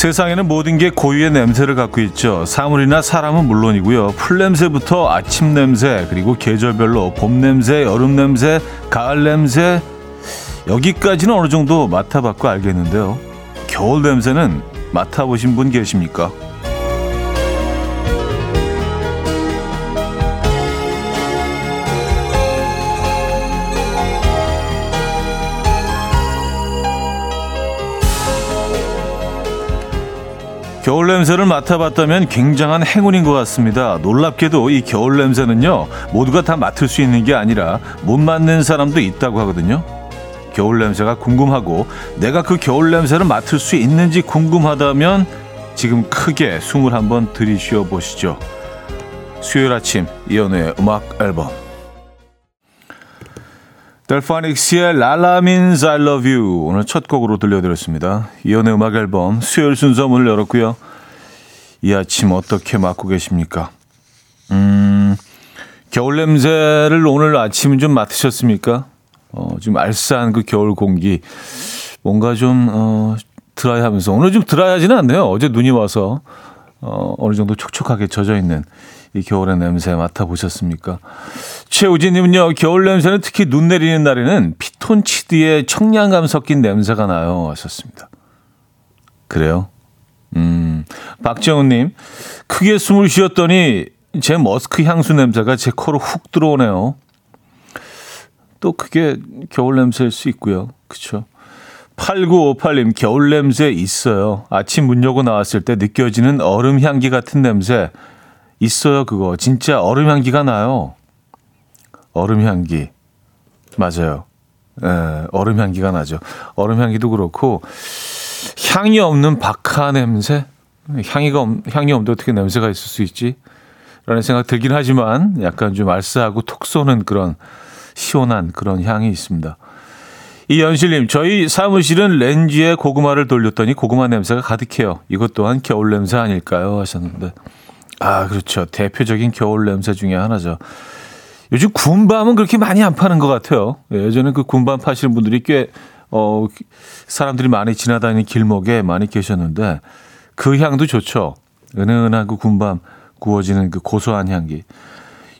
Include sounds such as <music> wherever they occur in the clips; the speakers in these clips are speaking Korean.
세상에는 모든 게 고유의 냄새를 갖고 있죠. 사물이나 사람은 물론이고요. 풀 냄새부터 아침 냄새, 그리고 계절별로 봄 냄새, 여름 냄새, 가을 냄새, 여기까지는 어느 정도 맡아봤고 알겠는데요. 겨울 냄새는 맡아보신 분 계십니까? 겨울 냄새를 맡아봤다면 굉장한 행운인 것 같습니다. 놀랍게도 이 겨울 냄새는요, 모두가 다 맡을 수 있는 게 아니라 못 맡는 사람도 있다고 하거든요. 겨울 냄새가 궁금하고 내가 그 겨울 냄새를 맡을 수 있는지 궁금하다면 지금 크게 숨을 한번 들이쉬어 보시죠. 수요일 아침 이연우의 음악 앨범 델파닉스의 라라 means I you 오늘 첫 곡으로 들려드렸습니다. 이연의 음악 앨범 수요일 순서 문을 열었고요. 이 아침 어떻게 맞고 계십니까? 음, 겨울 냄새를 오늘 아침 좀 맡으셨습니까? 어, 좀 알싸한 그 겨울 공기 뭔가 좀 어, 드라이하면서 오늘 좀 드라이하지는 않네요. 어제 눈이 와서 어, 어느 정도 촉촉하게 젖어 있는 이 겨울의 냄새 맡아보셨습니까? 최우진님은요, 겨울 냄새는 특히 눈 내리는 날에는 피톤치드의 청량감 섞인 냄새가 나요. 하셨습니다. 그래요? 음, 박정훈님, 크게 숨을 쉬었더니 제 머스크 향수 냄새가 제 코로 훅 들어오네요. 또 그게 겨울 냄새일 수 있고요. 그쵸? 8958님, 겨울 냄새 있어요. 아침 문 열고 나왔을 때 느껴지는 얼음 향기 같은 냄새. 있어요, 그거. 진짜 얼음 향기가 나요. 얼음 향기. 맞아요. 예, 얼음 향기가 나죠. 얼음 향기도 그렇고, 향이 없는 박하 냄새? 향이가, 없, 향이 없는데 어떻게 냄새가 있을 수 있지? 라는 생각 들긴 하지만, 약간 좀 알싸하고 톡 쏘는 그런 시원한 그런 향이 있습니다. 이연실님, 저희 사무실은 렌즈에 고구마를 돌렸더니 고구마 냄새가 가득해요. 이것 또한 겨울 냄새 아닐까요? 하셨는데. 아, 그렇죠. 대표적인 겨울 냄새 중에 하나죠. 요즘 군밤은 그렇게 많이 안 파는 것 같아요. 예전에 그 군밤 파시는 분들이 꽤, 어, 사람들이 많이 지나다니는 길목에 많이 계셨는데 그 향도 좋죠. 은은한 그 군밤 구워지는 그 고소한 향기.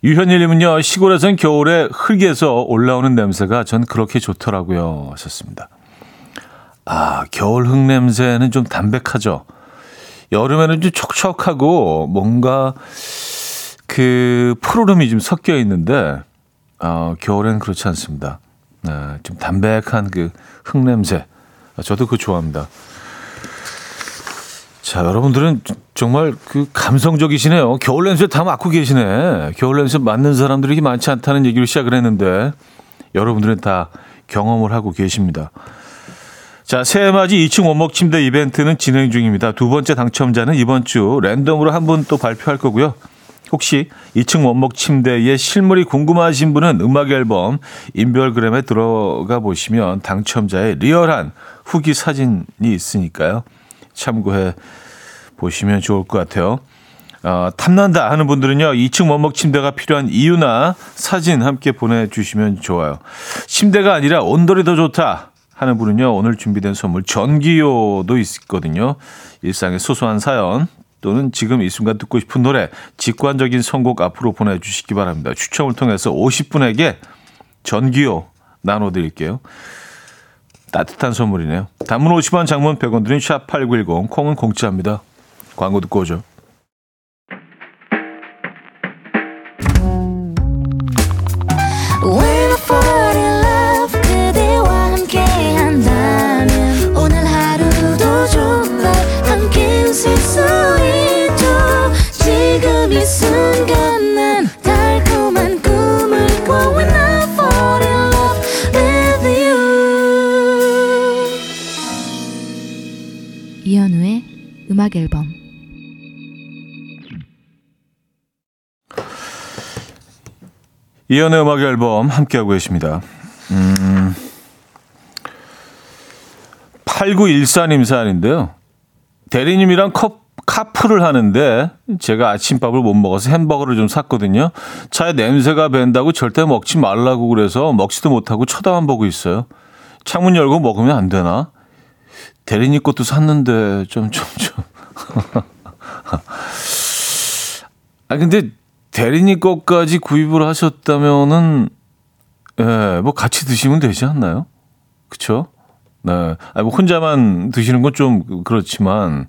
유현일님은요, 시골에선 겨울에 흙에서 올라오는 냄새가 전 그렇게 좋더라고요. 하셨습니다. 아, 겨울 흙 냄새는 좀 담백하죠. 여름에는 좀 촉촉하고 뭔가 그 푸르름이 좀 섞여 있는데, 어, 겨울에는 그렇지 않습니다. 네, 좀 담백한 그 흙 냄새. 저도 그거 좋아합니다. 자, 여러분들은 정말 그 감성적이시네요. 겨울 냄새 다 맡고 계시네. 겨울 냄새 맡는 사람들이 많지 않다는 얘기를 시작을 했는데 여러분들은 다 경험을 하고 계십니다. 자, 새해맞이 2층 원목 침대 이벤트는 진행 중입니다. 두 번째 당첨자는 이번 주 랜덤으로 한 분 또 발표할 거고요. 혹시 2층 원목 침대의 실물이 궁금하신 분은 음악 앨범 인별그램에 들어가 보시면 당첨자의 리얼한 후기 사진이 있으니까요. 참고해 보시면 좋을 것 같아요. 어, 탐난다 하는 분들은요, 2층 원목 침대가 필요한 이유나 사진 함께 보내주시면 좋아요. 침대가 아니라 온돌이 더 좋다 하는 분은요, 오늘 준비된 선물 전기요도 있거든요. 일상의 소소한 사연 또는 지금 이 순간 듣고 싶은 노래, 직관적인 선곡 앞으로 보내주시기 바랍니다. 추첨을 통해서 50분에게 전기요 나눠드릴게요. 따뜻한 선물이네요. 단문 50원, 장문 100원 드린 샵8910, 콩은 공짜입니다. 광고 듣고 오죠. 음악 앨범 이연의 음악 앨범 함께하고 계십니다. 음, 8914님 사연인데요. 대리님이랑 컵, 카풀을 하는데 제가 아침밥을 못 먹어서 햄버거를 좀 샀거든요. 차에 냄새가 밴다고 절대 먹지 말라고 그래서 먹지도 못하고 쳐다만 보고 있어요. 창문 열고 먹으면 안 되나? 대리님 것도 샀는데 좀 좀 좀. <laughs> 아 근데 대리님 것까지 구입을 하셨다면은 예, 뭐 같이 드시면 되지 않나요? 그쵸? 네. 아, 뭐 혼자만 드시는 건 좀 그렇지만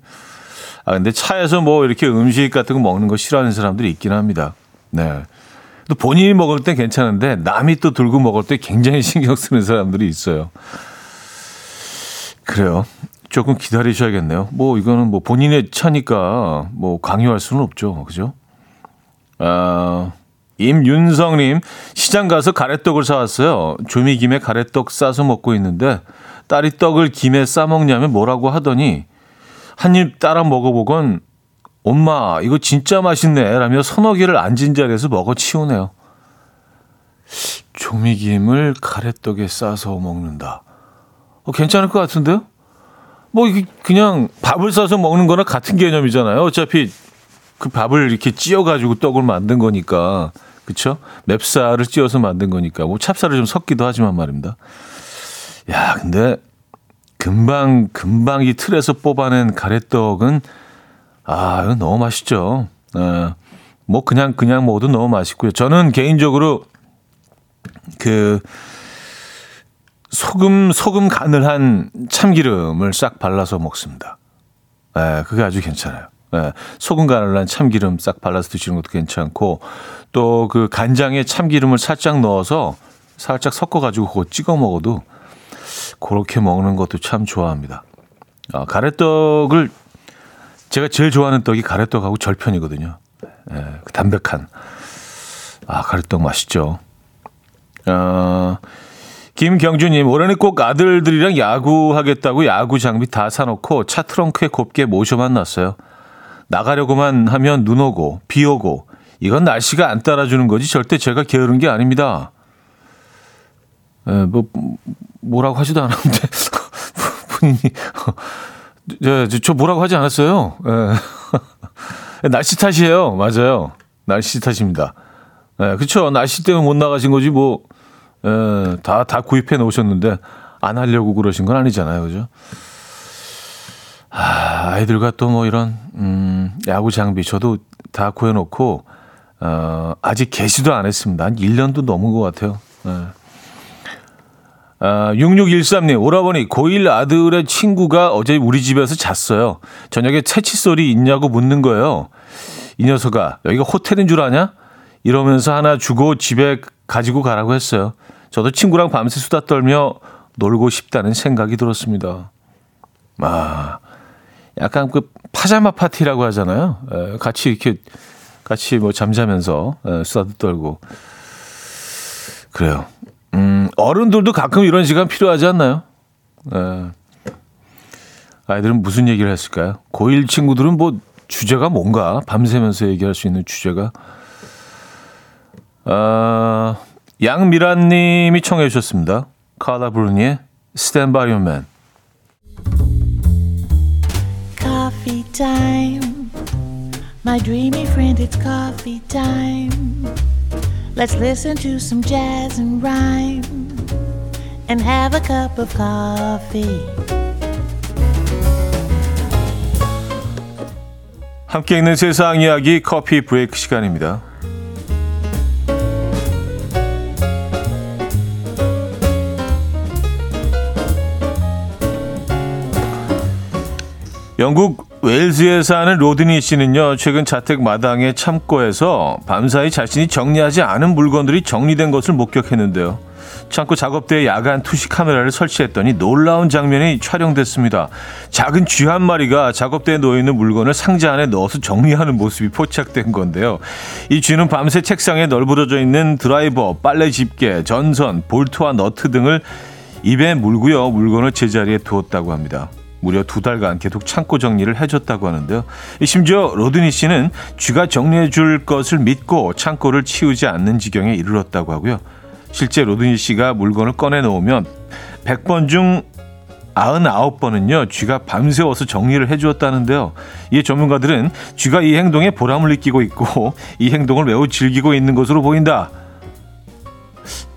아 근데 차에서 뭐 이렇게 음식 같은 거 먹는 거 싫어하는 사람들이 있긴 합니다. 네. 또 본인이 먹을 땐 괜찮은데 남이 또 들고 먹을 때 굉장히 <laughs> 신경 쓰는 사람들이 있어요. 그래요. 조금 기다리셔야겠네요. 뭐 이거는 뭐 본인의 차니까 뭐 강요할 수는 없죠. 그죠? 아, 임윤성님 시장 가서 가래떡을 사왔어요. 조미김에 가래떡 싸서 먹고 있는데 딸이 떡을 김에 싸 먹냐면 뭐라고 하더니 한 입 따라 먹어보곤 엄마 이거 진짜 맛있네 라며 서너 개를 앉은 자리에서 먹어 치우네요. 조미김을 가래떡에 싸서 먹는다. 어, 괜찮을 것 같은데요? 뭐 그냥 밥을 싸서 먹는 거나 같은 개념이잖아요. 어차피 그 밥을 이렇게 찧어 가지고 떡을 만든 거니까. 그쵸 맵쌀을 찧어서 만든 거니까. 뭐 찹쌀을 좀 섞기도 하지만 말입니다. 야, 근데 금방 금방 이 틀에서 뽑아낸 가래떡은 아, 이거 너무 맛있죠. 예. 뭐 그냥 그냥 먹어도 너무 맛있고요. 저는 개인적으로 그 소금 소금 간을 한 참기름을 싹 발라서 먹습니다. 예, 그게 아주 괜찮아요. 예, 소금 간을 한 참기름 싹 발라서 드시는 것도 괜찮고 또 그 간장에 참기름을 살짝 넣어서 살짝 섞어 가지고 그거 찍어 먹어도 그렇게 먹는 것도 참 좋아합니다. 아, 가래떡을 제가 제일 좋아하는 떡이 가래떡하고 절편이거든요. 예, 그 담백한 아 가래떡 맛있죠. 어, 김경주님, 올해는 꼭 아들들이랑 야구하겠다고 야구 장비 다 사놓고 차 트렁크에 곱게 모셔만 놨어요. 나가려고만 하면 눈 오고, 비 오고, 이건 날씨가 안 따라주는 거지 절대 제가 게으른 게 아닙니다. 에, 뭐, 뭐라고 하지도 않았는데, <laughs> 본인이, 저, 저 뭐라고 하지 않았어요. 에. <laughs> 날씨 탓이에요. 맞아요. 날씨 탓입니다. 예, 그쵸. 날씨 때문에 못 나가신 거지, 뭐, 예, 다, 다 구입해 놓으셨는데, 안 하려고 그러신 건 아니잖아요. 그죠? 아, 아이들과 또 뭐 이런, 음, 야구 장비, 저도 다 구해놓고, 어, 아직 개시도 안 했습니다. 한 1년도 넘은 것 같아요. 예. 아, 6613님, 오라버니, 고1 아들의 친구가 어제 우리 집에서 잤어요. 저녁에 채치 소리 있냐고 묻는 거예요. 이 녀석아, 여기가 호텔인 줄 아냐? 이러면서 하나 주고 집에 가지고 가라고 했어요. 저도 친구랑 밤새 수다 떨며 놀고 싶다는 생각이 들었습니다. 아, 약간 그 파자마 파티라고 하잖아요. 에, 같이 이렇게 같이 뭐 잠자면서 에, 수다도 떨고 그래요. 음, 어른들도 가끔 이런 시간 필요하지 않나요? 에, 아이들은 무슨 얘기를 했을까요? 고1 친구들은 뭐 주제가 뭔가 밤새면서 얘기할 수 있는 주제가 아, 양미란님이 청해 주셨습니다. 카라 브루니의 Stand By Your Man. Coffee time. My dreamy friend, it's coffee time. Let's listen to some jazz and rhyme and have a cup of coffee. 함께 있는 세상 이야기 커피 브레이크 시간입니다. 영국 웨일즈에 사는 로드니 씨는요, 최근 자택 마당의 창고에서 밤사이 자신이 정리하지 않은 물건들이 정리된 것을 목격했는데요. 창고 작업대에 야간 투시 카메라를 설치했더니 놀라운 장면이 촬영됐습니다. 작은 쥐 한 마리가 작업대에 놓여있는 물건을 상자 안에 넣어서 정리하는 모습이 포착된 건데요. 이 쥐는 밤새 책상에 널브러져 있는 드라이버, 빨래 집게, 전선, 볼트와 너트 등을 입에 물고요. 물건을 제자리에 두었다고 합니다. 무려 두 달간 계속 창고 정리를 해줬다고 하는데요. 심지어 로드니 씨는 쥐가 정리해 줄 것을 믿고 창고를 치우지 않는 지경에 이르렀다고 하고요. 실제 로드니 씨가 물건을 꺼내 놓으면 100번 중 99번은요, 쥐가 밤새워서 정리를 해주었다는데요. 이에 전문가들은 쥐가 이 행동에 보람을 느끼고 있고, 이 행동을 매우 즐기고 있는 것으로 보인다.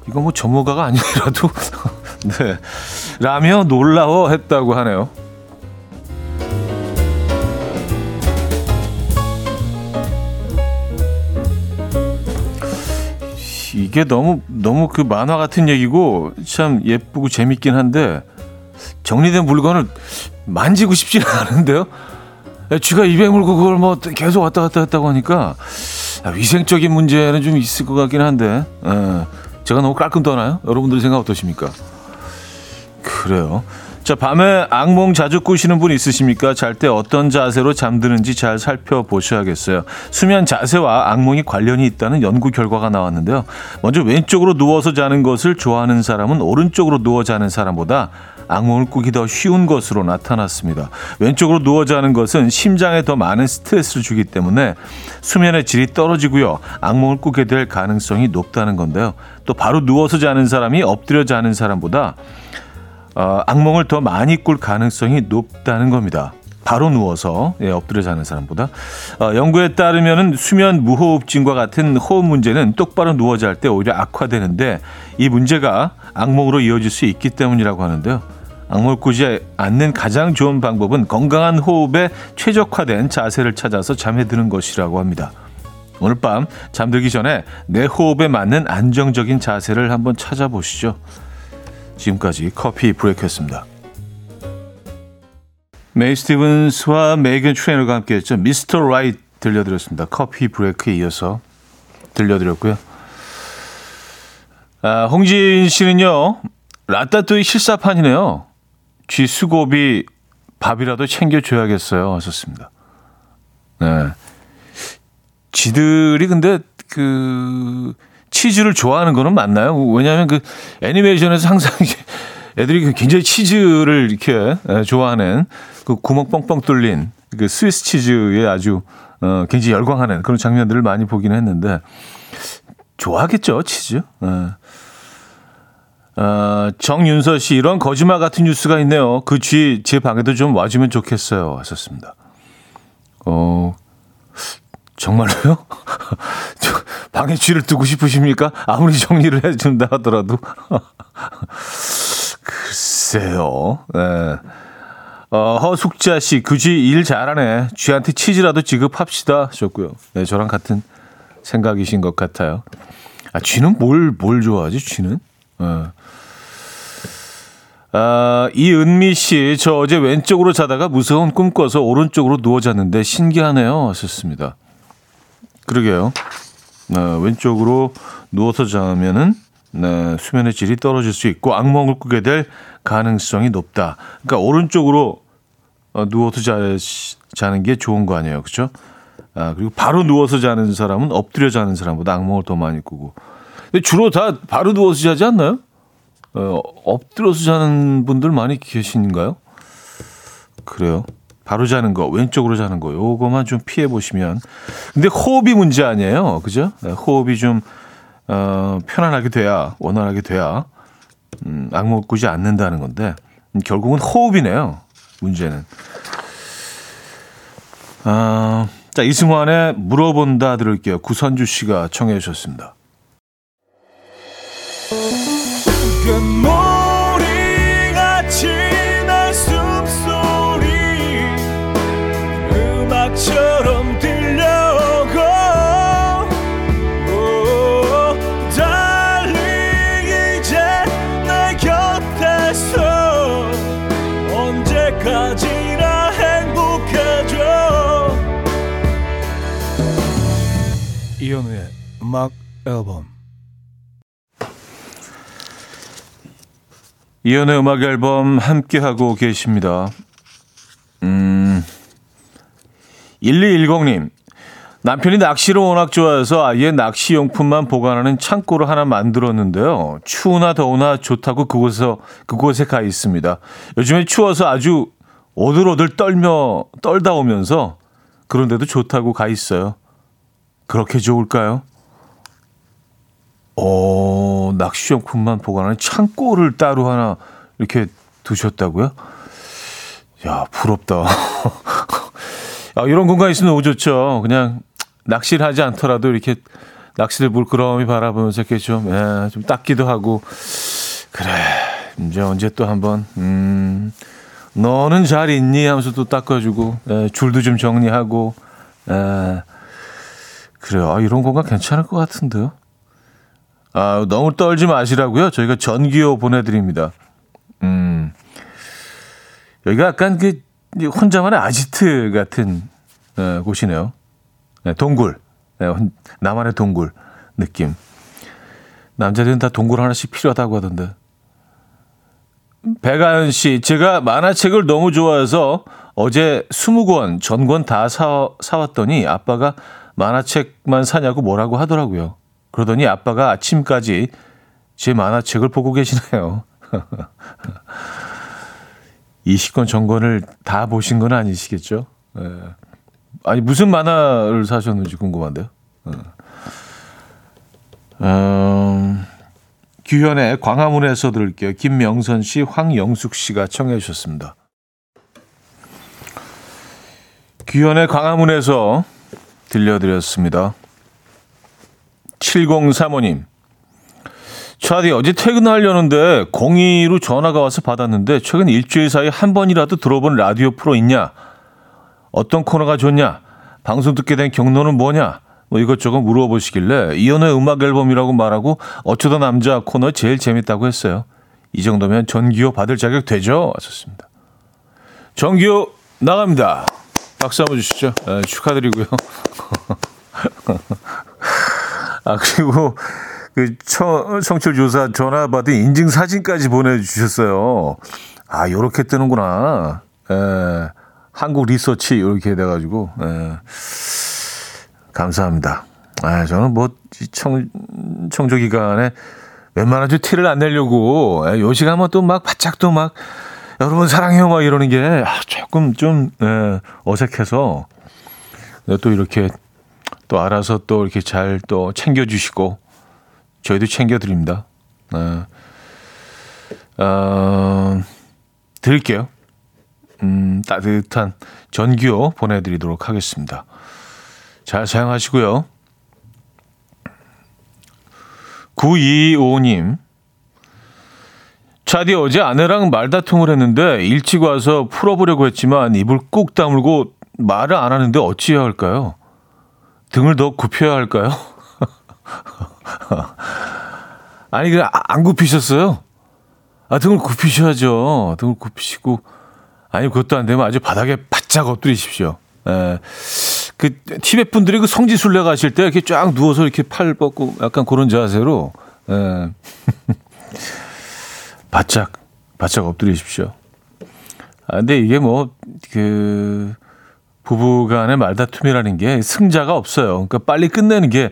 이거 뭐 전문가가 아니더라도, <laughs> 네. 라며 놀라워 했다고 하네요. 이게 너무 너무 그 만화 같은 얘기고 참 예쁘고 재밌긴 한데 정리된 물건을 만지고 싶지는 <laughs> 않은데요. 쥐가 입에 물고 그걸 뭐 계속 왔다 갔다 했다고 하니까 위생적인 문제는 좀 있을 것 같긴 한데 에, 제가 너무 깔끔 떠나요? 여러분들 생각 어떠십니까? 그래요. 자, 밤에 악몽 자주 꾸시는 분 있으십니까? 잘 때 어떤 자세로 잠드는지 잘 살펴보셔야겠어요. 수면 자세와 악몽이 관련이 있다는 연구 결과가 나왔는데요. 먼저 왼쪽으로 누워서 자는 것을 좋아하는 사람은 오른쪽으로 누워 자는 사람보다 악몽을 꾸기 더 쉬운 것으로 나타났습니다. 왼쪽으로 누워 자는 것은 심장에 더 많은 스트레스를 주기 때문에 수면의 질이 떨어지고요. 악몽을 꾸게 될 가능성이 높다는 건데요. 또 바로 누워서 자는 사람이 엎드려 자는 사람보다 어, 악몽을 더 많이 꿀 가능성이 높다는 겁니다. 바로 누워서 예, 엎드려 자는 사람보다 어, 연구에 따르면 수면 무호흡증과 같은 호흡 문제는 똑바로 누워 잘 때 오히려 악화되는데 이 문제가 악몽으로 이어질 수 있기 때문이라고 하는데요. 악몽을 꾸지 않는 가장 좋은 방법은 건강한 호흡에 최적화된 자세를 찾아서 잠에 드는 것이라고 합니다. 오늘 밤 잠들기 전에 내 호흡에 맞는 안정적인 자세를 한번 찾아보시죠. 지금까지 커피 브레이크였습니다. 메이 스티븐스와 메이건 트레이너가 함께했죠. Mr. Right 들려드렸습니다. 커피 브레이크에 이어서 들려드렸고요. 아, 홍진 씨는요. 라따뚜이 실사판이네요. 쥐 수고비 밥이라도 챙겨줘야겠어요. 하셨습니다. 네. 쥐들이 근데 그 치즈를 좋아하는 거는 맞나요? 왜냐하면 그 애니메이션에서 항상 애들이 굉장히 치즈를 이렇게 좋아하는 그 구멍 뻥뻥 뚫린 그 스위스 치즈에 아주 어, 굉장히 열광하는 그런 장면들을 많이 보기는 했는데 좋아하겠죠 치즈. 어. 어, 정윤서 씨 이런 거짓말 같은 뉴스가 있네요. 그 쥐 제 방에도 좀 와주면 좋겠어요. 하셨습니다. 어 정말로요? <laughs> 방에 쥐를 두고 싶으십니까? 아무리 정리를 해준다 하더라도. <laughs> 글쎄요. 네. 어, 허숙자 씨, 그쥐 일 잘하네. 쥐한테 치즈라도 지급합시다. 하셨고요. 네, 저랑 같은 생각이신 것 같아요. 아, 쥐는 뭘, 뭘 좋아하지, 쥐는? 네. 아, 이은미 씨, 저 어제 왼쪽으로 자다가 무서운 꿈 꿔서 오른쪽으로 누워 잤는데 신기하네요. 하셨습니다. 그러게요. 네, 왼쪽으로 누워서 자면은 네, 수면의 질이 떨어질 수 있고 악몽을 꾸게 될 가능성이 높다. 그러니까 오른쪽으로 어, 누워서 자, 자는 게 좋은 거 아니에요, 그렇죠? 아, 그리고 바로 누워서 자는 사람은 엎드려 자는 사람보다 악몽을 더 많이 꾸고. 근데 주로 다 바로 누워서 자지 않나요? 어, 엎드려서 자는 분들 많이 계신가요? 그래요. 바로 자는 거, 왼쪽으로 자는 거, 요거만 좀 피해 보시면. 근데 호흡이 문제 아니에요. 그죠? 네, 호흡이 좀, 어, 편안하게 돼야, 원활하게 돼야, 음, 악몽 꾸지 않는다는 건데, 음, 결국은 호흡이네요. 문제는. 아, 자, 이승환의 물어본다 들을게요. 구선주 씨가 청해 주셨습니다. 음악 앨범 이연의 음악 앨범 함께 하고 계십니다. 음, 1210님. 남편이 낚시를 워낙 좋아해서 아예 낚시 용품만 보관하는 창고를 하나 만들었는데요. 추우나 더우나 좋다고 그곳에서, 그곳에 가 있습니다. 요즘에 추워서 아주 오들오들 떨며, 떨다 오면서 그런데도 좋다고 가 있어요. 그렇게 좋을까요? 어, 낚시용품만 보관하는 창고를 따로 하나 이렇게 두셨다고요? 야, 부럽다. <laughs> 아, 이런 공간 있으면 너무 좋죠. 그냥 낚시를 하지 않더라도 이렇게 낚시를 물끄러미 바라보면서 이렇게 좀, 예, 좀 닦기도 하고. 그래. 이제 언제 또 한번, 음, 너는 잘 있니? 하면서 또 닦아주고, 예, 줄도 좀 정리하고, 예. 그래요. 아, 이런 공간 괜찮을 것 같은데요. 아, 너무 떨지 마시라고요. 저희가 전기요 보내드립니다. 음, 여기가 약간 그 혼자만의 아지트 같은 어, 곳이네요. 네, 동굴, 네, 혼- 나만의 동굴 느낌. 남자들은 다 동굴 하나씩 필요하다고 하던데. 백아연 씨, 제가 만화책을 너무 좋아해서 어제 20권, 전권 다 사, 사왔더니 아빠가 만화책만 사냐고 뭐라고 하더라고요. 그러더니 아빠가 아침까지 제 만화책을 보고 계시네요. <laughs> 20권 전권을 다 보신 건 아니시겠죠? 예. 아니, 무슨 만화를 사셨는지 궁금한데요. 예. 음, 규현의 광화문에서 들을게요. 김명선 씨, 황영숙 씨가 청해 주셨습니다. 규현의 광화문에서 들려드렸습니다. 7035님. 차디 어제 퇴근하려는데 02로 전화가 와서 받았는데 최근 일주일 사이 한 번이라도 들어본 라디오 프로 있냐? 어떤 코너가 좋냐? 방송 듣게 된 경로는 뭐냐? 뭐 이것저것 물어보시길래 이연의 음악 앨범이라고 말하고 어쩌다 남자 코너 제일 재밌다고 했어요. 이 정도면 전기요 받을 자격 되죠? 왔었습니다. 전기요 나갑니다. 박수 한번 주시죠. 네, 축하드리고요. <laughs> 아 그리고 그 청, 청취율 조사 전화 받은 인증 사진까지 보내주셨어요. 아 요렇게 뜨는구나. 에, 한국 리서치 이렇게 돼가지고 에, 감사합니다. 아 저는 뭐 청 청조 기간에 웬만한 좀 티를 안 내려고 에, 요 시간만 또 막 바짝 또 막 여러분 사랑해요 막 이러는 게 아, 조금 좀 에, 어색해서 네, 또 이렇게 또 알아서 또 이렇게 잘 또 챙겨주시고 저희도 챙겨드립니다. 네. 어, 드릴게요. 음, 따뜻한 전기요 보내드리도록 하겠습니다. 잘 사용하시고요. 9255님. 차디 어제 아내랑 말다툼을 했는데 일찍 와서 풀어보려고 했지만 입을 꾹 다물고 말을 안 하는데 어찌해야 할까요? 등을 더 굽혀야 할까요? <laughs> 아니, 그, 안 굽히셨어요? 아, 등을 굽히셔야죠. 등을 굽히시고. 아니, 그것도 안 되면 아주 바닥에 바짝 엎드리십시오. 예. 그, 티벳 분들이 그 성지순례 가실 때 이렇게 쫙 누워서 이렇게 팔 뻗고 약간 그런 자세로, 예. <laughs> 바짝, 바짝 엎드리십시오. 아, 근데 이게 뭐, 그, 부부 간의 말다툼이라는 게 승자가 없어요. 그러니까 빨리 끝내는 게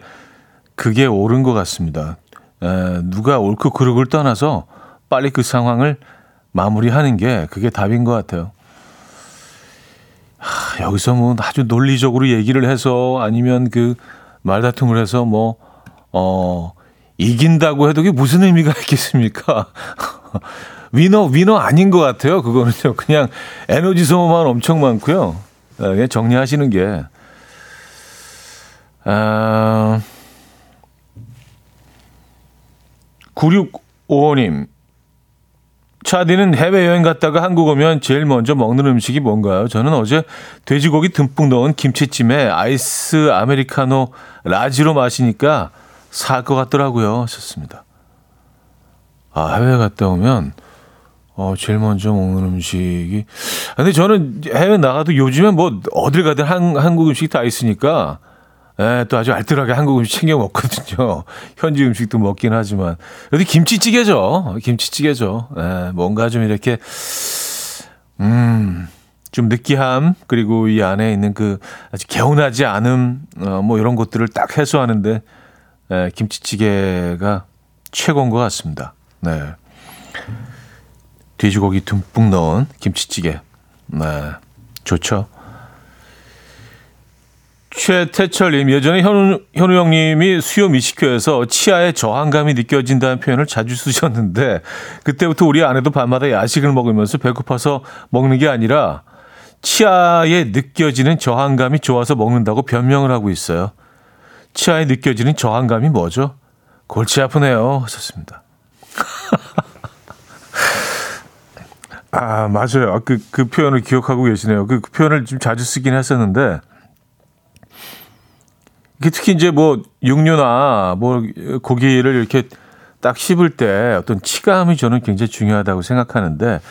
그게 옳은 것 같습니다. 에, 누가 옳고 그르고를 떠나서 빨리 그 상황을 마무리하는 게 그게 답인 것 같아요. 하, 여기서 뭐 아주 논리적으로 얘기를 해서 아니면 그 말다툼을 해서 뭐, 어, 이긴다고 해도 그게 무슨 의미가 <laughs> 있겠습니까? <laughs> 위너, 위너 아닌 것 같아요. 그거는요. 그냥 에너지 소모만 엄청 많고요. 네, 그냥 정리하시는 게. 아, 9655님. 차디는 해외여행 갔다가 한국 오면 제일 먼저 먹는 음식이 뭔가요? 저는 어제 돼지고기 듬뿍 넣은 김치찜에 아이스 아메리카노 라지로 마시니까 살 것 같더라고요. 하셨습니다. 아, 해외 갔다 오면 어, 제일 먼저 먹는 음식이. 근데 저는 해외 나가도 요즘에 뭐 어딜 가든 한, 한국 음식 다 있으니까, 예, 또 아주 알뜰하게 한국 음식 챙겨 먹거든요. <laughs> 현지 음식도 먹긴 하지만. 여기 김치찌개죠. 김치찌개죠. 예, 뭔가 좀 이렇게, 음, 좀 느끼함, 그리고 이 안에 있는 그 아주 개운하지 않음, 어, 뭐 이런 것들을 딱 해소하는데, 예, 김치찌개가 최고인 것 같습니다. 네. 돼지고기 듬뿍 넣은 김치찌개. 네. 좋죠. 최태철님, 예전에 현우, 현우 형님이 수요 미식회에서 치아에 저항감이 느껴진다는 표현을 자주 쓰셨는데, 그때부터 우리 아내도 밤마다 야식을 먹으면서 배고파서 먹는 게 아니라, 치아에 느껴지는 저항감이 좋아서 먹는다고 변명을 하고 있어요. 치아에 느껴지는 저항감이 뭐죠? 골치 아프네요. 하셨습니다. <laughs> 아, 맞아요. 아, 그, 그 표현을 기억하고 계시네요. 그, 그 표현을 좀 자주 쓰긴 했었는데, 특히 이제 뭐 육류나 뭐 고기를 이렇게 딱 씹을 때 어떤 치감이 저는 굉장히 중요하다고 생각하는데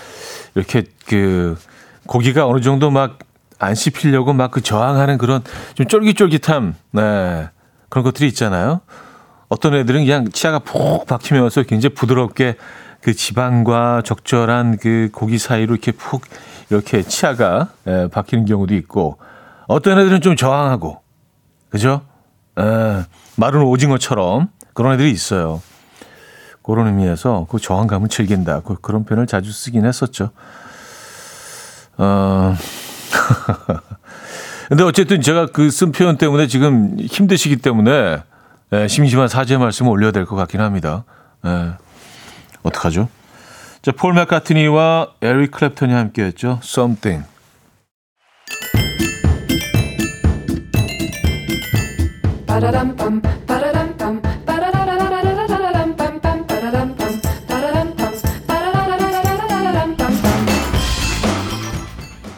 이렇게 그 고기가 어느 정도 막 안 씹히려고 막 그 저항하는 그런 좀 쫄깃쫄깃함, 네. 그런 것들이 있잖아요. 어떤 애들은 그냥 치아가 푹 박히면서 굉장히 부드럽게 그 지방과 적절한 그 고기 사이로 이렇게 푹 이렇게 치아가 예, 박히는 경우도 있고 어떤 애들은 좀 저항하고 그죠? 에, 마른 오징어처럼 그런 애들이 있어요. 그런 의미에서 그 저항감을 즐긴다. 그, 그런 표현을 자주 쓰긴 했었죠. 어, <laughs> 근데 어쨌든 제가 그 쓴 표현 때문에 지금 힘드시기 때문에 예, 심심한 사죄 말씀을 올려야 될 것 같긴 합니다. 예, 어떡하죠? 자, 폴 맥카트니와 에릭 클랩턴이 함께 했죠. Something.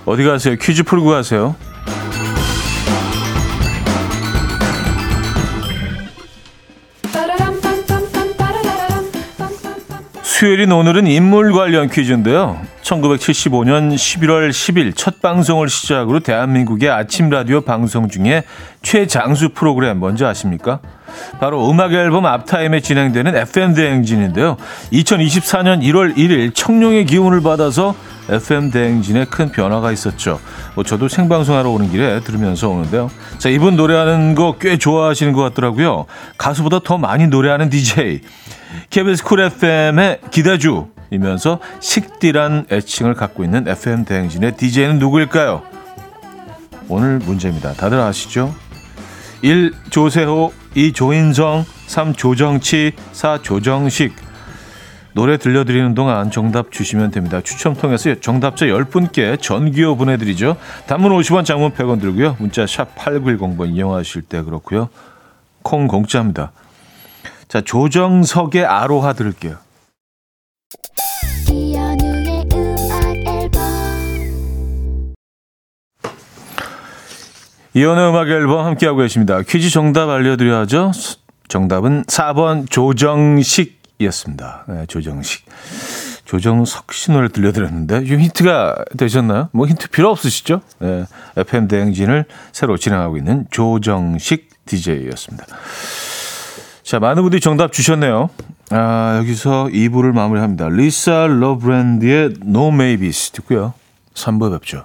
어디 가세요? 퀴즈 풀고 가세요. 수요일인 오늘은 인물 관련 퀴즈인데요. 1975년 11월 10일 첫 방송을 시작으로 대한민국의 아침 라디오 방송 중에 최장수 프로그램 뭔지 아십니까? 바로 음악 앨범 앞타임에 진행되는 FM 대행진인데요. 2024년 1월 1일 청룡의 기운을 받아서 FM 대행진에 큰 변화가 있었죠. 뭐 저도 생방송하러 오는 길에 들으면서 오는데요. 자, 이분 노래하는 거 꽤 좋아하시는 것 같더라고요. 가수보다 더 많이 노래하는 DJ. KBS 쿨 FM의 기대주 이면서 식디란 애칭을 갖고 있는 FM 대행진의 DJ는 누구일까요? 오늘 문제입니다. 다들 아시죠? 1. 조세호 2. 조인성 3. 조정치 4. 조정식 노래 들려드리는 동안 정답 주시면 됩니다. 추첨 통해서 정답자 10분께 전기요 보내드리죠. 단문 50원, 장문 100원 들고요. 문자 샵 8910번 이용하실 때 그렇고요. 콩 공짜입니다. 자, 조정석의 아로하 들을게요. 이연의 음악 앨범 함께하고 계십니다. 퀴즈 정답 알려드려야죠. 스- 정답은 4번 조정식이었습니다. 네, 조정식. 조정석 씨 노래 들려드렸는데 좀 힌트가 되셨나요? 뭐 힌트 필요 없으시죠? 네, FM 대행진을 새로 진행하고 있는 조정식 DJ였습니다. 자, 많은 분들이 정답 주셨네요. 아, 여기서 2부를 마무리합니다. 리사 러브랜드의 No Maybes 듣고요. 3부 뵙죠.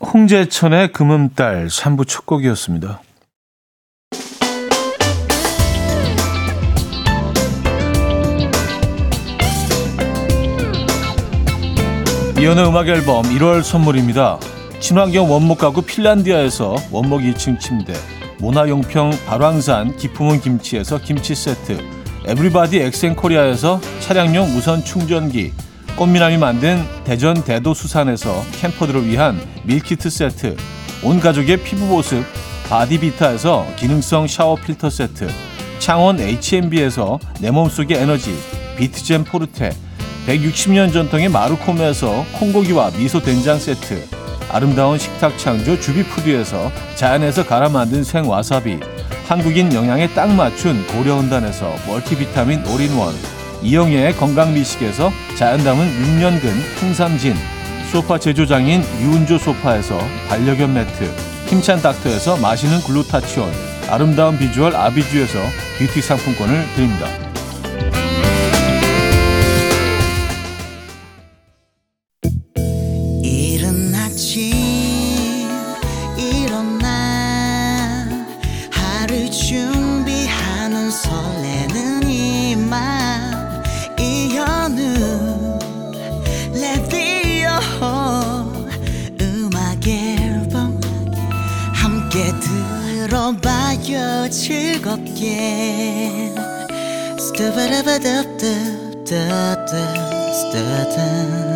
홍재천의 금음달 3부 첫 곡이었습니다. 이연의 음악 앨범 1월 선물입니다. 친환경 원목 가구 핀란디아에서 원목 2층 침대, 모나용평 발왕산 기품은 김치에서 김치 세트, 에브리바디 엑센코리아에서 차량용 무선 충전기, 꽃미남이 만든 대전 대도수산에서 캠퍼들을 위한 밀키트 세트, 온 가족의 피부 보습 바디비타에서 기능성 샤워 필터 세트, 창원 H&B에서 내 몸속의 에너지 비트젠 포르테, 160년 전통의 마루코메에서 콩고기와 미소 된장 세트, 아름다운 식탁 창조 주비푸드에서 자연에서 갈아 만든 생와사비, 한국인 영양에 딱 맞춘 고려은단에서 멀티비타민 올인원, 이영애의 건강미식에서 자연 담은 6년근 풍삼진, 소파 제조장인 유운조 소파에서 반려견 매트, 힘찬 닥터에서 마시는 글루타치온, 아름다운 비주얼 아비주에서 뷰티 상품권을 드립니다. 스타바라바답답답답답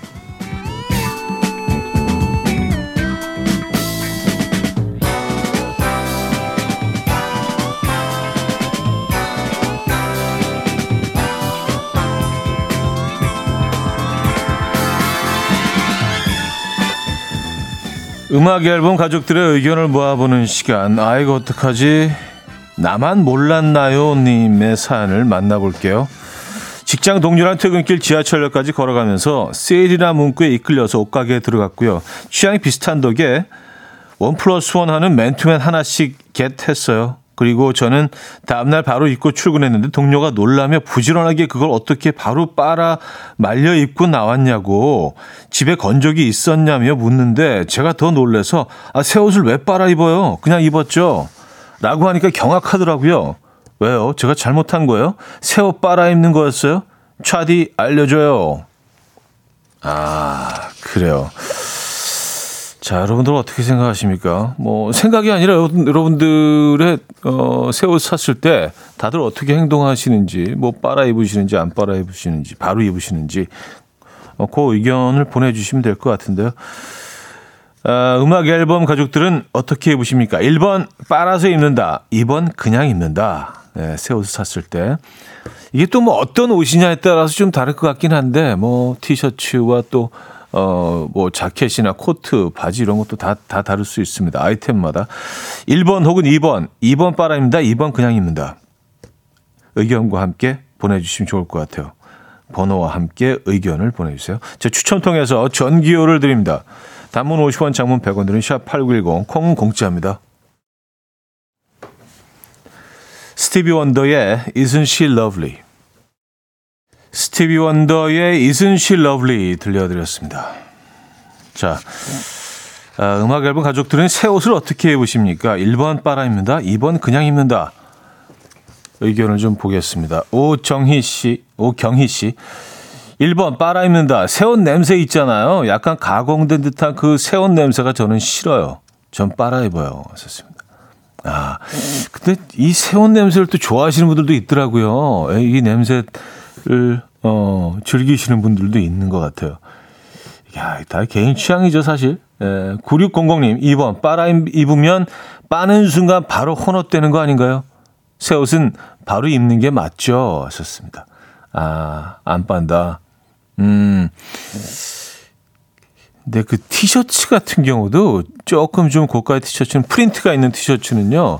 음악 앨범 가족들의 의견을 모아보는 시간. 아, 이거 어떡하지? 나만 몰랐나요? 님의 사연을 만나볼게요. 직장 동료랑 퇴근길 지하철역까지 걸어가면서 세일이란 문구에 이끌려서 옷가게에 들어갔고요. 취향이 비슷한 덕에 원 플러스 원 하는 맨투맨 하나씩 get 했어요. 그리고 저는 다음날 바로 입고 출근했는데 동료가 놀라며 부지런하게 그걸 어떻게 바로 빨아 말려 입고 나왔냐고 집에 건 적이 있었냐며 묻는데 제가 더 놀래서 아, 새 옷을 왜 빨아 입어요? 그냥 입었죠. 라고 하니까 경악하더라고요. 왜요? 제가 잘못한 거예요? 새 옷 빨아 입는 거였어요? 차디 알려줘요. 아, 그래요. 자, 여러분들 은 어떻게 생각하십니까? 뭐, 생각이 아니라 여러분들의, 어, 새 옷 샀을 때 다들 어떻게 행동하시는지, 뭐, 빨아 입으시는지, 안 빨아 입으시는지, 바로 입으시는지, 어, 그 의견을 보내주시면 될 것 같은데요. 아, 음악 앨범 가족들은 어떻게 입으십니까? 1번, 빨아서 입는다. 2번, 그냥 입는다. 네, 새 옷을 샀을 때. 이게 또 뭐 어떤 옷이냐에 따라서 좀 다를 것 같긴 한데, 뭐, 티셔츠와 또, 어, 뭐, 자켓이나 코트, 바지 이런 것도 다, 다 다를 수 있습니다. 아이템마다. 1번 혹은 2번. 2번 빨아입니다. 2번 그냥 입는다. 의견과 함께 보내주시면 좋을 것 같아요. 번호와 함께 의견을 보내주세요. 제 추첨 통해서 전기요를 드립니다. 단문 50원, 장문 100원 드는 샵8910, 콩은 공짜입니다. 스티비 원더의 Isn't She Lovely 스티비 원더의 Isn't She Lovely 들려드렸습니다. 자, 아, 음악 앨범 가족들은 새 옷을 어떻게 입으십니까? 1번 빨아입니다. 2번 그냥 입는다. 의견을 좀 보겠습니다. 오정희 씨, 오경희 씨. 1번 빨아 입는다. 새옷 냄새 있잖아요. 약간 가공된 듯한 그 새옷 냄새가 저는 싫어요. 전 빨아 입어요. 하셨습니다. 아, 근데 이 새옷 냄새를 또 좋아하시는 분들도 있더라고요. 이 냄새 를 어, 즐기시는 분들도 있는 것 같아요. 야, 다 개인 취향이죠, 사실. 예, 9600님, 2번, 빨아 입으면 빠는 순간 바로 혼옷되는 거 아닌가요? 새 옷은 바로 입는 게 맞죠? 하셨습니다. 아, 안 빤다. 음. 근데 그 티셔츠 같은 경우도 조금 좀 고가의 티셔츠는 프린트가 있는 티셔츠는요.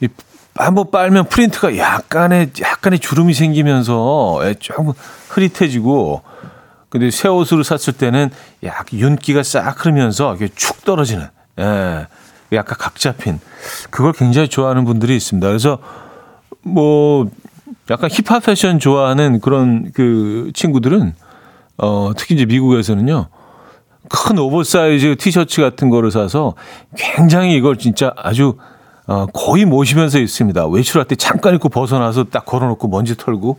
이 한번 빨면 프린트가 약간의 약간의 주름이 생기면서 예, 조금 흐릿해지고 근데 새 옷으로 샀을 때는 약 윤기가 싹 흐르면서 이게 축 떨어지는 예. 약간 각 잡힌 그걸 굉장히 좋아하는 분들이 있습니다. 그래서 뭐 약간 힙합 패션 좋아하는 그런 그 친구들은 어 특히 이제 미국에서는요. 큰 오버사이즈 티셔츠 같은 거를 사서 굉장히 이걸 진짜 아주 어, 거의 모시면서 있습니다. 외출할 때 잠깐 입고 벗어놔서 딱 걸어놓고 먼지 털고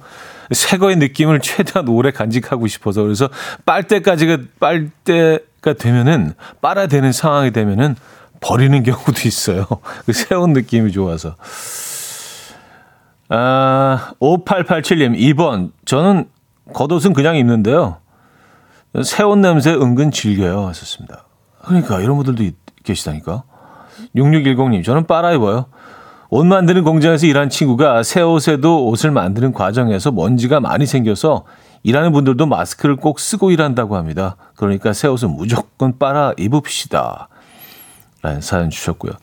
새 거의 느낌을 <laughs> 최대한 오래 간직하고 싶어서 그래서 빨때까지가 빨때가 되면은 빨아야 되는 상황이 되면은 버리는 경우도 있어요. <laughs> 그 새옷 느낌이 좋아서. 아, 5887님, 2번. 저는 겉옷은 그냥 입는데요. 새옷 냄새 은근 즐겨요. 하셨습니다. 그러니까 이런 분들도 있, 계시다니까. 6610님, 저는 빨아 입어요. 옷 만드는 공장에서 일한 친구가 새 옷에도 옷을 만드는 과정에서 먼지가 많이 생겨서 일하는 분들도 마스크를 꼭 쓰고 일한다고 합니다. 그러니까 새 옷은 무조건 빨아 입읍시다. 라는 사연 주셨고요.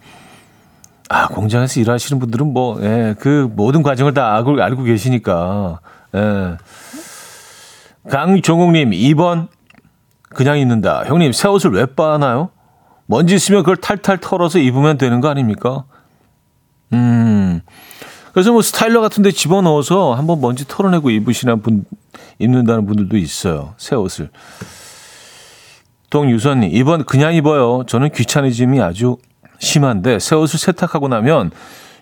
아, 공장에서 일하시는 분들은 뭐, 예, 그 모든 과정을 다 알고, 알고 계시니까. 예. 강종욱님, 2번, 그냥 입는다. 형님, 새 옷을 왜 빠나요? 먼지 있으면 그걸 탈탈 털어서 입으면 되는 거 아닙니까? 음. 그래서 뭐 스타일러 같은 데 집어넣어서 한번 먼지 털어내고 입으시는 분, 입는다는 분들도 있어요. 새 옷을. 동유선님, 이번 그냥 입어요. 저는 귀차니즘이 아주 심한데 새 옷을 세탁하고 나면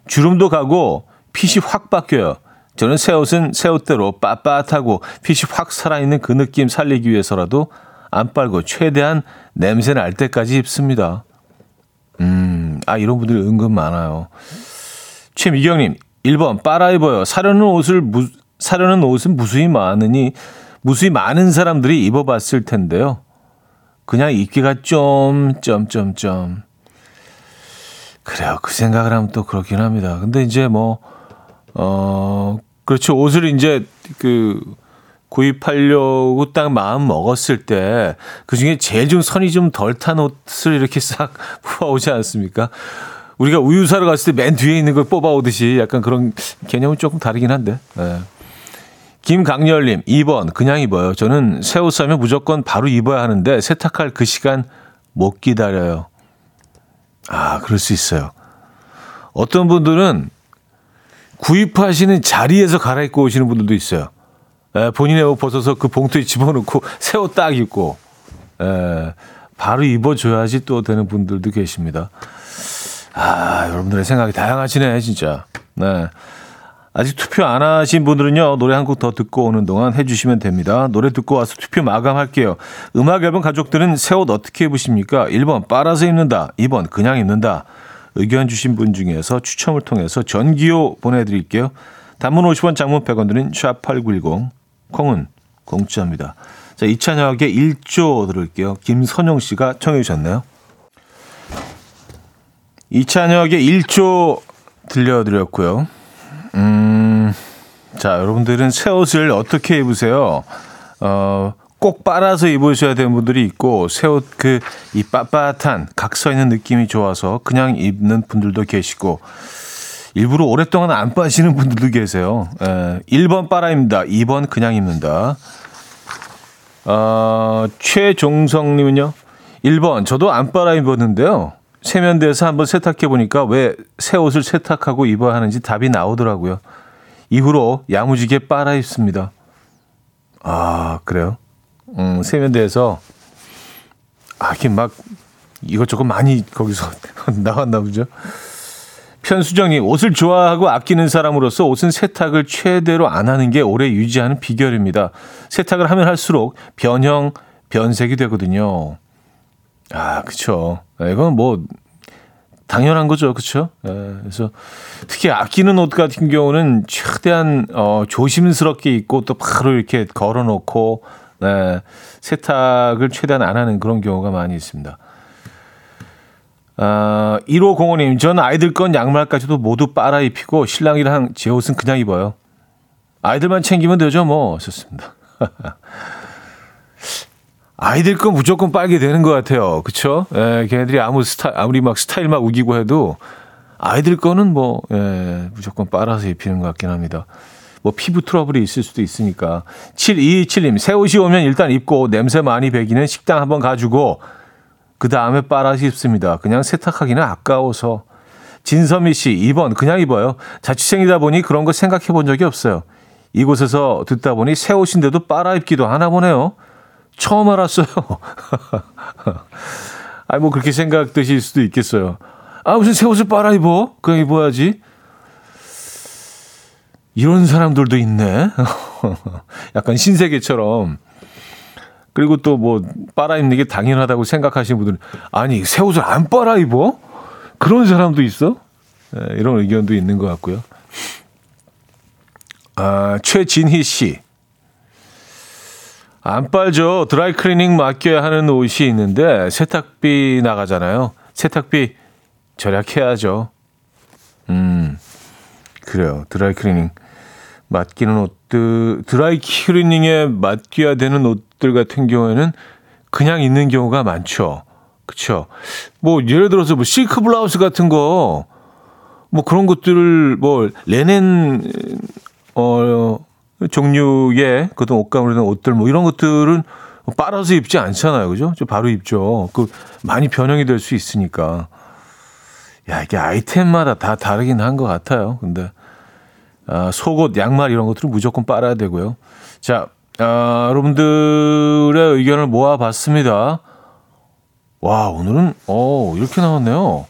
주름도 가고 핏이 확 바뀌어요. 저는 새 옷은 새 옷대로 빳빳하고 핏이 확 살아있는 그 느낌 살리기 위해서라도 안 빨고 최대한 냄새 날 때까지 입습니다. 음, 아, 이런 분들이 은근 많아요. 최미경님, 1번, 빨아 입어요. 사려는 옷을, 무, 사려는 옷은 무수히 많으니, 무수히 많은 사람들이 입어봤을 텐데요. 그냥 입기가 좀, 점, 점, 점. 그래요. 그 생각을 하면 또 그렇긴 합니다. 근데 이제 뭐, 어, 그렇죠. 옷을 이제 그 구입하려고 딱 마음 먹었을 때 그 중에 제일 좀 선이 좀 덜 탄 옷을 이렇게 싹 <laughs> 뽑아오지 않습니까? 우리가 우유 사러 갔을 때 맨 뒤에 있는 걸 뽑아오듯이 약간 그런 개념은 조금 다르긴 한데. 네. 김강렬님, 2번, 그냥 입어요. 저는 새 옷 사면 무조건 바로 입어야 하는데 세탁할 그 시간 못 기다려요. 아, 그럴 수 있어요. 어떤 분들은 구입하시는 자리에서 갈아입고 오시는 분들도 있어요. 에, 본인의 옷 벗어서 그 봉투에 집어넣고 <laughs> 새 옷 딱 입고 에, 바로 입어줘야지 또 되는 분들도 계십니다. 아, 여러분들의 생각이 다양하시네, 진짜. 네. 아직 투표 안 하신 분들은요, 노래 한 곡 더 듣고 오는 동안 해주시면 됩니다. 노래 듣고 와서 투표 마감할게요. 음악 앨범 가족들은 새 옷 어떻게 입으십니까? 1번, 빨아서 입는다. 2번, 그냥 입는다. 의견 주신 분 중에서 추첨을 통해서 전기요 보내드릴게요. 단문 50원, 장문 100원 드는 샵8910. 콩은 공짜입니다. 자, 이찬혁의 1조 들을게요. 김선영 씨가 청해 주셨네요. 이찬혁의 1조 들려드렸고요. 음, 자, 여러분들은 새 옷을 어떻게 입으세요? 어, 꼭 빨아서 입으셔야 되는 분들이 있고, 새 옷 그, 이 빳빳한, 각서 있는 느낌이 좋아서 그냥 입는 분들도 계시고, 일부러 오랫동안 안 빠지는 분들도 계세요. 에, 1번 빨아입니다. 2번 그냥 입는다. 어, 최종성님은요, 1번, 저도 안 빨아 입었는데요. 세면대에서 한번 세탁해 보니까 왜 새 옷을 세탁하고 입어야 하는지 답이 나오더라고요. 이후로 야무지게 빨아 입습니다. 아, 그래요? 음, 세면대에서, 아, 이렇게 막 이것저것 많이 거기서 <laughs> 나왔나 보죠. 편수정님, 옷을 좋아하고 아끼는 사람으로서 옷은 세탁을 최대로 안 하는 게 오래 유지하는 비결입니다. 세탁을 하면 할수록 변형, 변색이 되거든요. 아, 그쵸. 이건 뭐, 당연한 거죠. 그쵸? 예, 그래서 특히 아끼는 옷 같은 경우는 최대한, 어, 조심스럽게 입고 또 바로 이렇게 걸어 놓고, 네, 세탁을 최대한 안 하는 그런 경우가 많이 있습니다. 아, 1505님, 전 아이들 건 양말까지도 모두 빨아 입히고 신랑이랑 제 옷은 그냥 입어요. 아이들만 챙기면 되죠, 뭐. 좋습니다. <laughs> 아이들 건 무조건 빨게 되는 것 같아요. 그쵸? 예, 걔네들이 아무 스타, 아무리 막 스타일 막 우기고 해도 아이들 거는 뭐, 예, 무조건 빨아서 입히는 것 같긴 합니다. 뭐 피부 트러블이 있을 수도 있으니까. 7227님, 새 옷이 오면 일단 입고 냄새 많이 배기는 식당 한번 가지고 그 다음에 빨아서 입습니다. 그냥 세탁하기는 아까워서. 진선미 씨, 2번, 그냥 입어요. 자취생이다 보니 그런 거 생각해 본 적이 없어요. 이곳에서 듣다 보니 새 옷인데도 빨아 입기도 하나 보네요. 처음 알았어요. <laughs> 아니, 뭐 그렇게 생각되실 수도 있겠어요. 아, 무슨 새 옷을 빨아 입어? 그냥 입어야지. 이런 사람들도 있네. <laughs> 약간 신세계처럼. 그리고 또 뭐 빨아 입는 게 당연하다고 생각하시는 분들은 아니 새 옷을 안 빨아 입어? 그런 사람도 있어? 네, 이런 의견도 있는 것 같고요. 아, 최진희 씨. 안 빨죠. 드라이 클리닝 맡겨야 하는 옷이 있는데 세탁비 나가잖아요. 세탁비 절약해야죠. 음, 그래요. 드라이 클리닝 맡기는 옷들, 드라이 클리닝에 맡겨야 되는 옷 들 같은 경우에는 그냥 있는 경우가 많죠. 그쵸. 뭐, 예를 들어서 뭐, 실크 블라우스 같은 거, 뭐 그런 것들을 뭐, 리넨, 어, 종류의 그런 옷감으로 된 옷들 뭐 이런 것들은 빨아서 입지 않잖아요. 그죠? 저 바로 입죠. 그 많이 변형이 될 수 있으니까. 야, 이게 아이템마다 다 다르긴 한 것 같아요. 근데 아, 속옷, 양말 이런 것들은 무조건 빨아야 되고요. 자, 아, 여러분들의 의견을 모아봤습니다. 와, 오늘은, 어, 이렇게 나왔네요.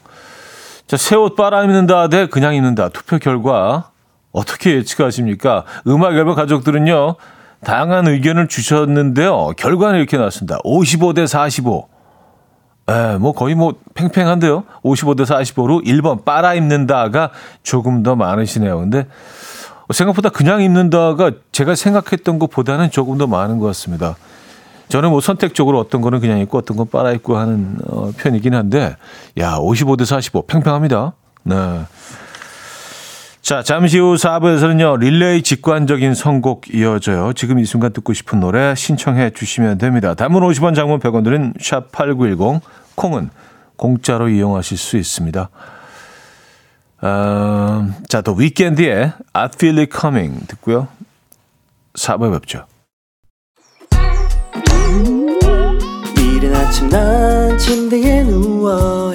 자, 새 옷 빨아 입는다 대 그냥 입는다. 투표 결과 어떻게 예측하십니까? 음악 앨범 가족들은요, 다양한 의견을 주셨는데요. 결과는 이렇게 나왔습니다. 55 대 45. 에, 뭐 거의 뭐 팽팽한데요. 55 대 45로 1번 빨아 입는다가 조금 더 많으시네요. 근데 생각보다 그냥 입는다가 제가 생각했던 것보다는 조금 더 많은 것 같습니다. 저는 뭐 선택적으로 어떤 거는 그냥 입고 어떤 건 빨아 입고 하는 어, 편이긴 한데, 야, 55대 45 팽팽합니다. 네. 자, 잠시 후 4부에서는요, 릴레이 직관적인 선곡 이어져요. 지금 이 순간 듣고 싶은 노래 신청해 주시면 됩니다. 단문 50원, 장문 100원 들은 샵8910, 콩은 공짜로 이용하실 수 있습니다. 어, 자, 또 위켄드의 I Feel It Coming 듣고요. 4부에 뵙죠. 이른 아침 난 침대에 누워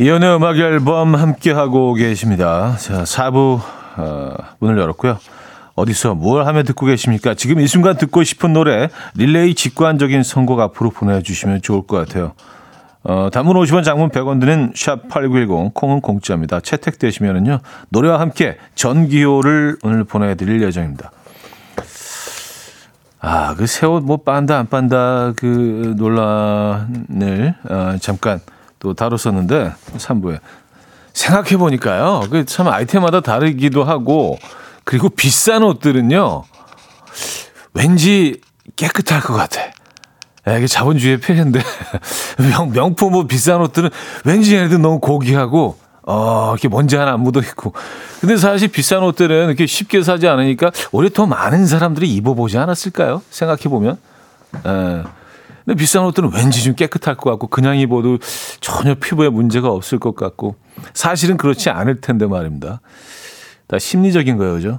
이연의 음악 앨범 함께하고 계십니다. 자, 4부 어, 문을 열었고요. 어디서 뭘 하며 듣고 계십니까? 지금 이 순간 듣고 싶은 노래 릴레이 직관적인 선곡 앞으로 보내주시면 좋을 것 같아요. 어, 단문 50원 장문 100원 드는 샵8910 콩은 공짜입니다. 채택되시면은요. 노래와 함께 전기요를 오늘 보내 드릴 예정입니다. 아, 그 새 옷 뭐 빤다 안 빤다 그 논란을 어, 잠깐 또 다뤘었는데 3부에 생각해 보니까요. 그 참 아이템마다 다르기도 하고 그리고 비싼 옷들은요. 왠지 깨끗할 것 같아. 야, 이게 자본주의의 폐해인데 <laughs> 명, 명품 뭐 비싼 옷들은 왠지 얘네들 너무 고귀하고 어, 이렇게 먼지 하나 안 묻어 있고. 근데 사실 비싼 옷들은 이렇게 쉽게 사지 않으니까 오히려 더 많은 사람들이 입어보지 않았을까요? 생각해 보면. 에. 근데 비싼 옷들은 왠지 좀 깨끗할 것 같고 그냥 입어도 전혀 피부에 문제가 없을 것 같고 사실은 그렇지 않을 텐데 말입니다. 다 심리적인 거예요, 그죠?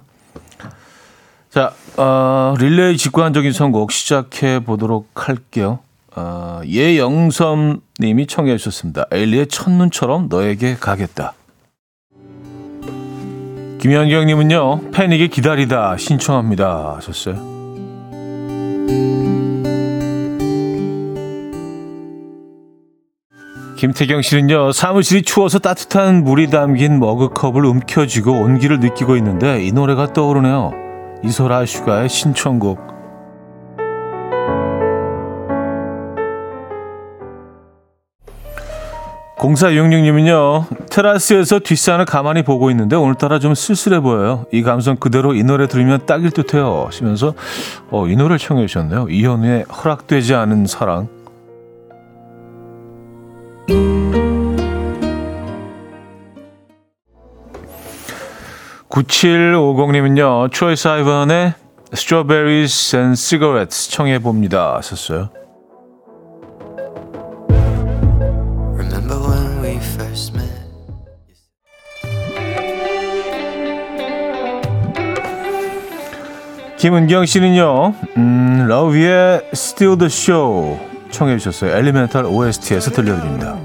자, 어, 릴레이 직관적인 선곡 시작해 보도록 할게요. 어, 예영섬 님이 청해 주셨습니다. 에일리의 첫눈처럼 너에게 가겠다. 김현경 님은요. 패닉의 기다리다 신청합니다 하셨어요. 김태경 씨는요, 사무실이 추워서 따뜻한 물이 담긴 머그컵을 움켜쥐고 온기를 느끼고 있는데 이 노래가 떠오르네요. 이소라 슈가의 신청곡. 0466님은요, 테라스에서 뒷산을 가만히 보고 있는데 오늘따라 좀 쓸쓸해 보여요. 이 감성 그대로 이 노래 들으면 딱일 듯 해요. 하시면서, 어, 이 노래를 청해 주셨네요. 이현우의 허락되지 않은 사랑. 9750님은요, 초이스 아이번의 Strawberries and Cigarettes 청해봅니다. 하셨어요. 김은경 씨는요, 음, 러브의 Still the Show 청해 주셨어요. 엘리멘탈 OST에서 들려드립니다.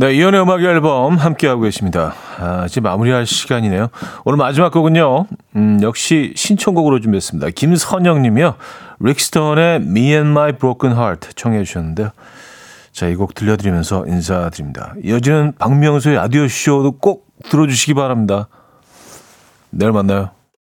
네, 이연의 음악 앨범 함께하고 계십니다. 아, 이제 마무리할 시간이네요. 오늘 마지막 곡은요, 음, 역시 신청곡으로 준비했습니다. 김선영 님이요. 릭스톤의 Me and My Broken Heart 청해 주셨는데요. 자, 이 곡 들려드리면서 인사드립니다. 이어지는 박명수의 라디오 쇼도 꼭 들어주시기 바랍니다. 내일 만나요.